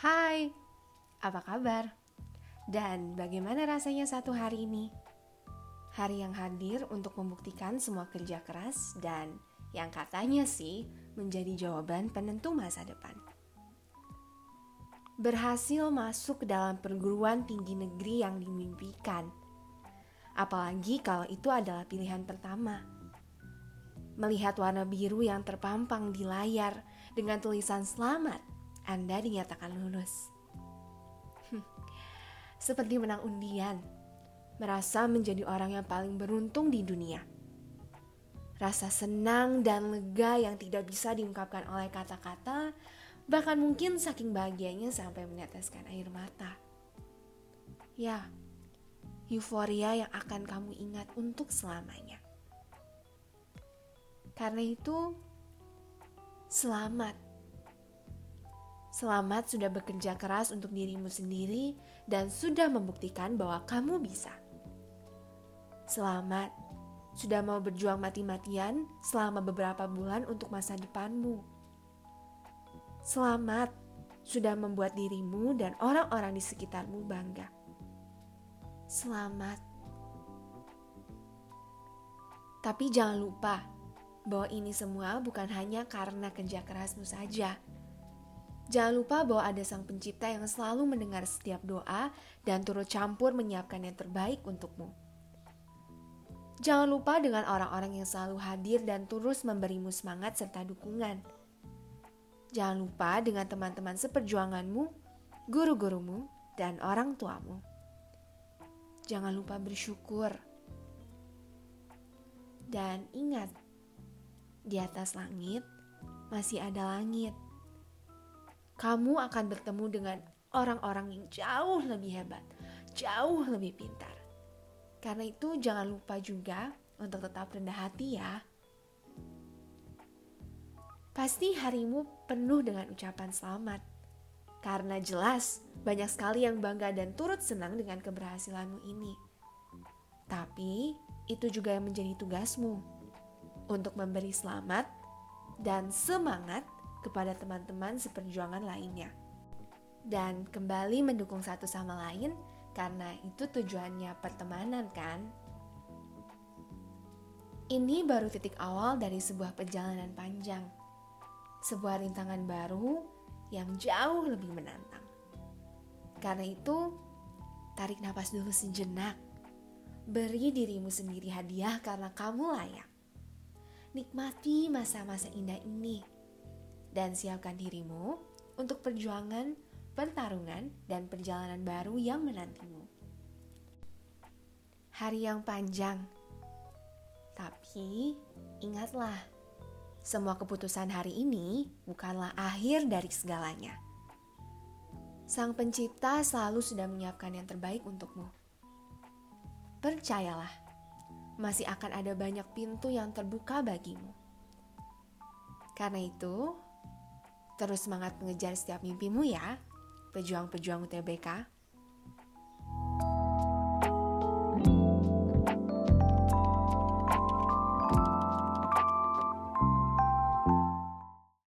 Hai, apa kabar? Dan bagaimana rasanya satu hari ini? Hari yang hadir untuk membuktikan semua kerja keras dan yang katanya sih menjadi jawaban penentu masa depan. Berhasil masuk ke dalam perguruan tinggi negeri yang dimimpikan – apalagi kalau itu adalah pilihan pertama. Melihat warna biru yang terpampang di layar dengan tulisan selamat anda dinyatakan lulus. Seperti menang undian, merasa menjadi orang yang paling beruntung di dunia. Rasa senang dan lega yang tidak bisa diungkapkan oleh kata-kata, bahkan mungkin saking bahagianya sampai meneteskan air mata. Ya, euforia yang akan kamu ingat untuk selamanya. Karena itu, selamat Selamat sudah bekerja keras untuk dirimu sendiri dan sudah membuktikan bahwa kamu bisa. Selamat sudah mau berjuang mati-matian selama beberapa bulan untuk masa depanmu. Selamat sudah membuat dirimu dan orang-orang di sekitarmu bangga. Selamat. Tapi jangan lupa bahwa ini semua bukan hanya karena kerja kerasmu saja Jangan lupa bahwa ada Sang Pencipta yang selalu mendengar setiap doa dan turut campur menyiapkan yang terbaik untukmu. Jangan lupa dengan orang-orang yang selalu hadir dan terus memberimu semangat serta dukungan. Jangan lupa dengan teman-teman seperjuanganmu, guru-gurumu, dan orang tuamu. Jangan lupa bersyukur. Dan ingat, di atas langit masih ada langit kamu akan bertemu dengan orang-orang yang jauh lebih hebat, jauh lebih pintar. Karena itu, jangan lupa juga untuk tetap rendah hati, ya. Pasti harimu penuh dengan ucapan selamat, karena jelas banyak sekali yang bangga dan turut senang dengan keberhasilanmu ini. Tapi itu juga yang menjadi tugasmu untuk memberi selamat dan semangat kepada teman-teman seperjuangan lainnya. Dan kembali mendukung satu sama lain karena itu tujuannya pertemanan kan? Ini baru titik awal dari sebuah perjalanan panjang. Sebuah rintangan baru yang jauh lebih menantang. Karena itu, tarik nafas dulu sejenak. Beri dirimu sendiri hadiah karena kamu layak. Nikmati masa-masa indah ini dan siapkan dirimu untuk perjuangan, pertarungan, dan perjalanan baru yang menantimu. Hari yang panjang, tapi ingatlah, semua keputusan hari ini bukanlah akhir dari segalanya. Sang Pencipta selalu sudah menyiapkan yang terbaik untukmu. Percayalah, masih akan ada banyak pintu yang terbuka bagimu. Karena itu, Terus semangat mengejar setiap mimpimu ya, pejuang-pejuang UTBK.